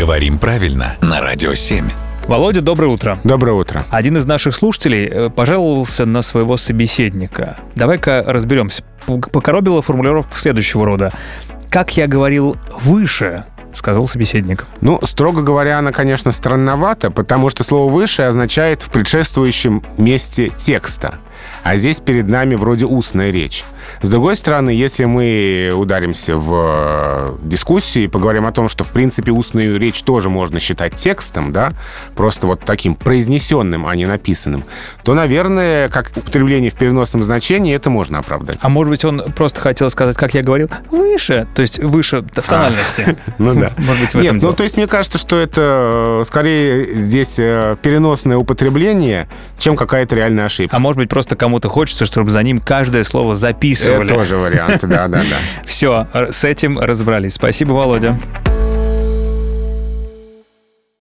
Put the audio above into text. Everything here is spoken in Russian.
Говорим правильно на Радио 7. Володя, доброе утро. Доброе утро. Один из наших слушателей э, пожаловался на своего собеседника. Давай-ка разберемся. Покоробила формулировка следующего рода. Как я говорил выше, сказал собеседник. Ну, строго говоря, она, конечно, странновата, потому что слово «выше» означает в предшествующем месте текста. А здесь перед нами вроде устная речь. С другой стороны, если мы ударимся в э, дискуссию и поговорим о том, что, в принципе, устную речь тоже можно считать текстом, да, просто вот таким произнесенным, а не написанным, то, наверное, как употребление в переносном значении, это можно оправдать. А может быть, он просто хотел сказать, как я говорил, выше, то есть выше в тональности. Ну да. Может быть, в этом Нет, ну то есть мне кажется, что это э, скорее здесь э, переносное употребление, чем какая-то реальная ошибка. А может быть, просто кому-то хочется, чтобы за ним каждое слово записывали. Это тоже вариант, да-да-да. Все, с этим разобрались. Спасибо, Володя.